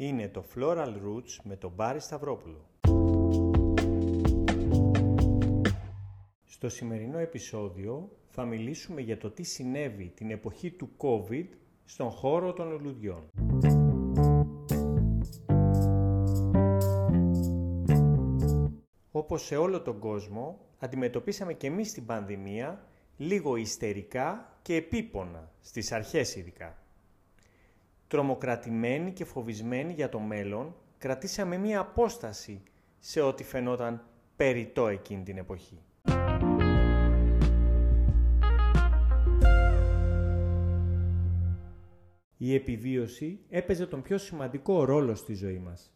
Είναι το Floral Roots με τον Μπάρι Σταυρόπουλο. Στο σημερινό επεισόδιο θα μιλήσουμε για το τι συνέβη την εποχή του COVID στον χώρο των λουλουδιών. Όπως σε όλο τον κόσμο, αντιμετωπίσαμε και εμείς την πανδημία λίγο ιστερικά και επίπονα, στις αρχές ειδικά. Τρομοκρατημένοι και φοβισμένοι για το μέλλον, κρατήσαμε μία απόσταση σε ό,τι φαινόταν περιττό εκείνη την εποχή. Η επιβίωση έπαιζε τον πιο σημαντικό ρόλο στη ζωή μας.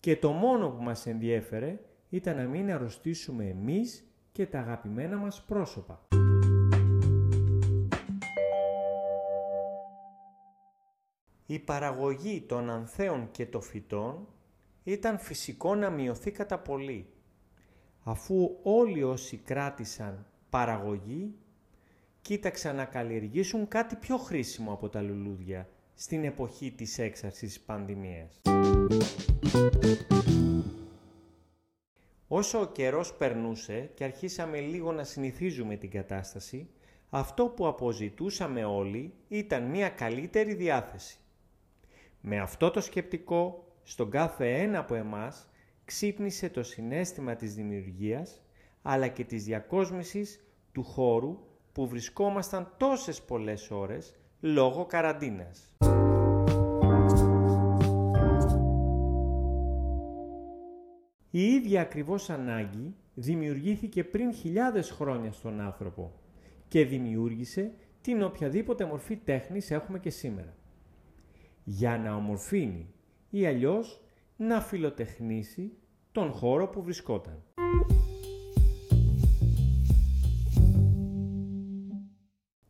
Και το μόνο που μας ενδιέφερε ήταν να μην αρρωστήσουμε εμείς και τα αγαπημένα μας πρόσωπα. Η παραγωγή των ανθέων και των φυτών ήταν φυσικό να μειωθεί κατά πολύ, αφού όλοι όσοι κράτησαν παραγωγή κοίταξαν να καλλιεργήσουν κάτι πιο χρήσιμο από τα λουλούδια στην εποχή της έξαρσης της πανδημίας. Όσο ο καιρός περνούσε και αρχίσαμε λίγο να συνηθίζουμε την κατάσταση, αυτό που αποζητούσαμε όλοι ήταν μια καλύτερη διάθεση. Με αυτό το σκεπτικό, στον κάθε ένα από εμάς ξύπνησε το συνέστημα της δημιουργίας, αλλά και της διακόσμησης του χώρου που βρισκόμασταν τόσες πολλές ώρες λόγω καραντίνας. Η ίδια ακριβώς ανάγκη δημιουργήθηκε πριν χιλιάδες χρόνια στον άνθρωπο και δημιούργησε την οποιαδήποτε μορφή τέχνης έχουμε και σήμερα. Για να ομορφύνει ή αλλιώς να φιλοτεχνήσει τον χώρο που βρισκόταν.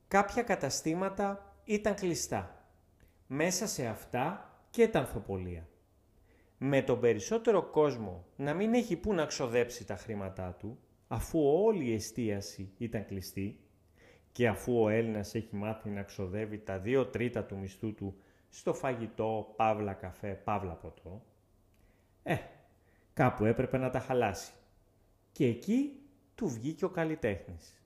Κάποια καταστήματα ήταν κλειστά. Μέσα σε αυτά και τα ανθοπολία με τον περισσότερο κόσμο να μην έχει που να ξοδέψει τα χρήματά του, αφού όλη η εστίαση ήταν κλειστή και αφού ο Έλληνας έχει μάθει να ξοδεύει τα δύο τρίτα του μισθού του στο φαγητό, παύλα καφέ, παύλα ποτό, ε, κάπου έπρεπε να τα χαλάσει. Και εκεί του βγήκε ο καλλιτέχνης.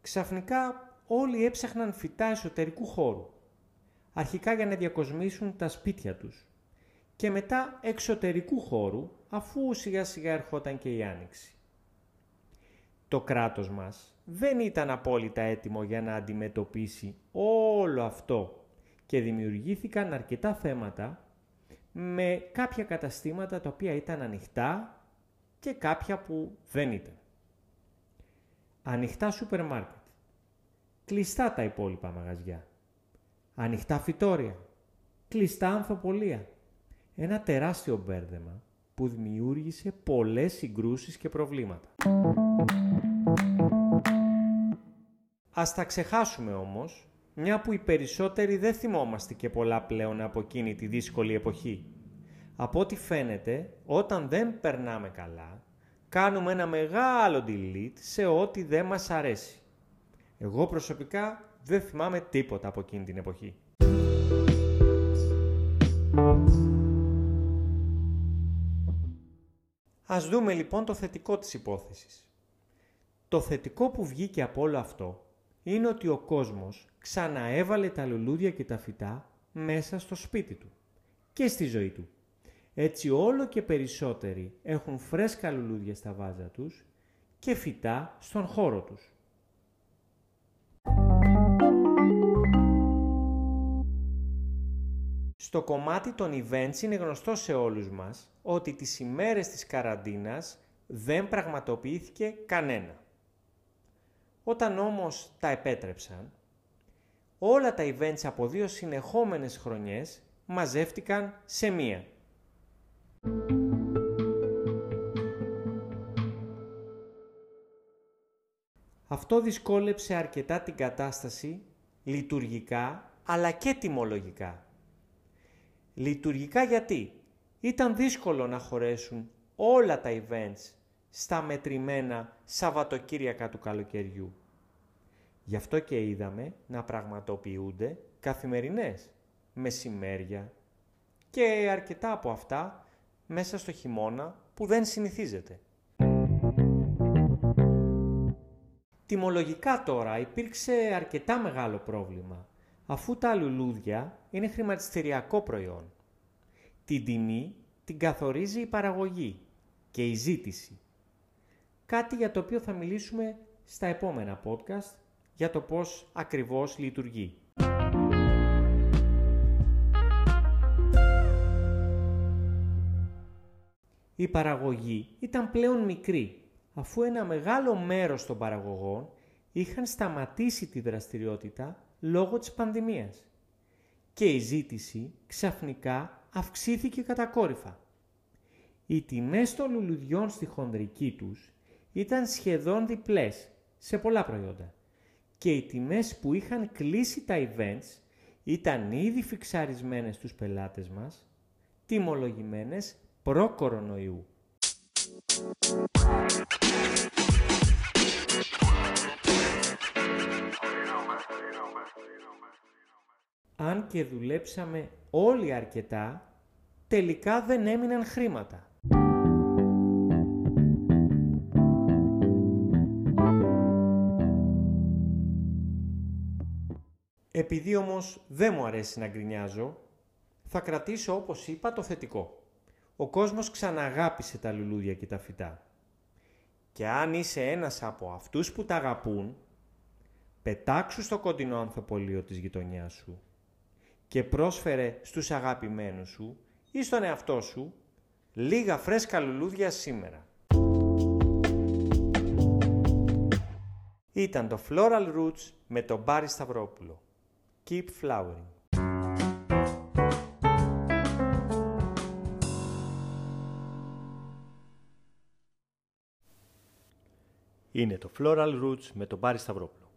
Ξαφνικά όλοι έψαχναν φυτά εσωτερικού χώρου. Αρχικά για να διακοσμήσουν τα σπίτια τους και μετά εξωτερικού χώρου αφού σιγά σιγά ερχόταν και η Άνοιξη. Το κράτος μας δεν ήταν απόλυτα έτοιμο για να αντιμετωπίσει όλο αυτό και δημιουργήθηκαν αρκετά θέματα με κάποια καταστήματα τα οποία ήταν ανοιχτά και κάποια που δεν ήταν. Ανοιχτά σούπερ μάρκετ κλειστά τα υπόλοιπα μαγαζιά. Ανοιχτά φυτόρια, κλειστά ανθοπολία. Ένα τεράστιο μπέρδεμα που δημιούργησε πολλές συγκρούσεις και προβλήματα. Ας τα ξεχάσουμε όμως, μια που οι περισσότεροι δεν θυμόμαστε και πολλά πλέον από εκείνη τη δύσκολη εποχή. Από ό,τι φαίνεται, όταν δεν περνάμε καλά, κάνουμε ένα μεγάλο delete σε ό,τι δεν μας αρέσει. Εγώ προσωπικά δεν θυμάμαι τίποτα από εκείνη την εποχή. Ας δούμε λοιπόν το θετικό της υπόθεσης. Το θετικό που βγήκε από όλο αυτό είναι ότι ο κόσμος ξαναέβαλε τα λουλούδια και τα φυτά μέσα στο σπίτι του και στη ζωή του. Έτσι όλο και περισσότεροι έχουν φρέσκα λουλούδια στα βάζα τους και φυτά στον χώρο τους. Στο κομμάτι των events είναι γνωστό σε όλους μας ότι τις ημέρες της καραντίνας δεν πραγματοποιήθηκε κανένα. Όταν όμως τα επέτρεψαν, όλα τα events από δύο συνεχόμενες χρονιές μαζεύτηκαν σε μία. Αυτό δυσκόλεψε αρκετά την κατάσταση λειτουργικά αλλά και τιμολογικά. Λειτουργικά γιατί; Ήταν δύσκολο να χωρέσουν όλα τα events στα μετρημένα Σαββατοκύριακα του καλοκαιριού. Γι' αυτό και είδαμε να πραγματοποιούνται καθημερινές, μεσημέρια και αρκετά από αυτά μέσα στο χειμώνα που δεν συνηθίζεται. Τιμολογικά τώρα υπήρξε αρκετά μεγάλο πρόβλημα, αφού τα λουλούδια είναι χρηματιστηριακό προϊόν. Την τιμή την καθορίζει η παραγωγή και η ζήτηση. Κάτι για το οποίο θα μιλήσουμε στα επόμενα podcast για το πώς ακριβώς λειτουργεί. Η παραγωγή ήταν πλέον μικρή, αφού ένα μεγάλο μέρος των παραγωγών είχαν σταματήσει τη δραστηριότητα λόγω της πανδημίας και η ζήτηση ξαφνικά αυξήθηκε κατακόρυφα. Οι τιμές των λουλουδιών στη χονδρική τους ήταν σχεδόν διπλές σε πολλά προϊόντα και οι τιμές που είχαν κλείσει τα events ήταν ήδη φιξαρισμένες στους πελάτες μας, τιμολογημένες προ-κορονοϊού. Αν και δουλέψαμε όλοι αρκετά, τελικά δεν έμειναν χρήματα. Επειδή όμως δεν μου αρέσει να γκρινιάζω, θα κρατήσω όπως είπα το θετικό. Ο κόσμος ξαναγάπησε τα λουλούδια και τα φυτά. Και αν είσαι ένας από αυτούς που τα αγαπούν, πετάξου στο κοντινό ανθοπολείο της γειτονιάς σου και πρόσφερε στους αγαπημένους σου ή στον εαυτό σου λίγα φρέσκα λουλούδια σήμερα. Ήταν το Floral Roots με τον Μπάρι Σταυρόπουλο. Keep flowering. Είναι το Floral Roots με τον Μπάρι Σταυρόπουλο.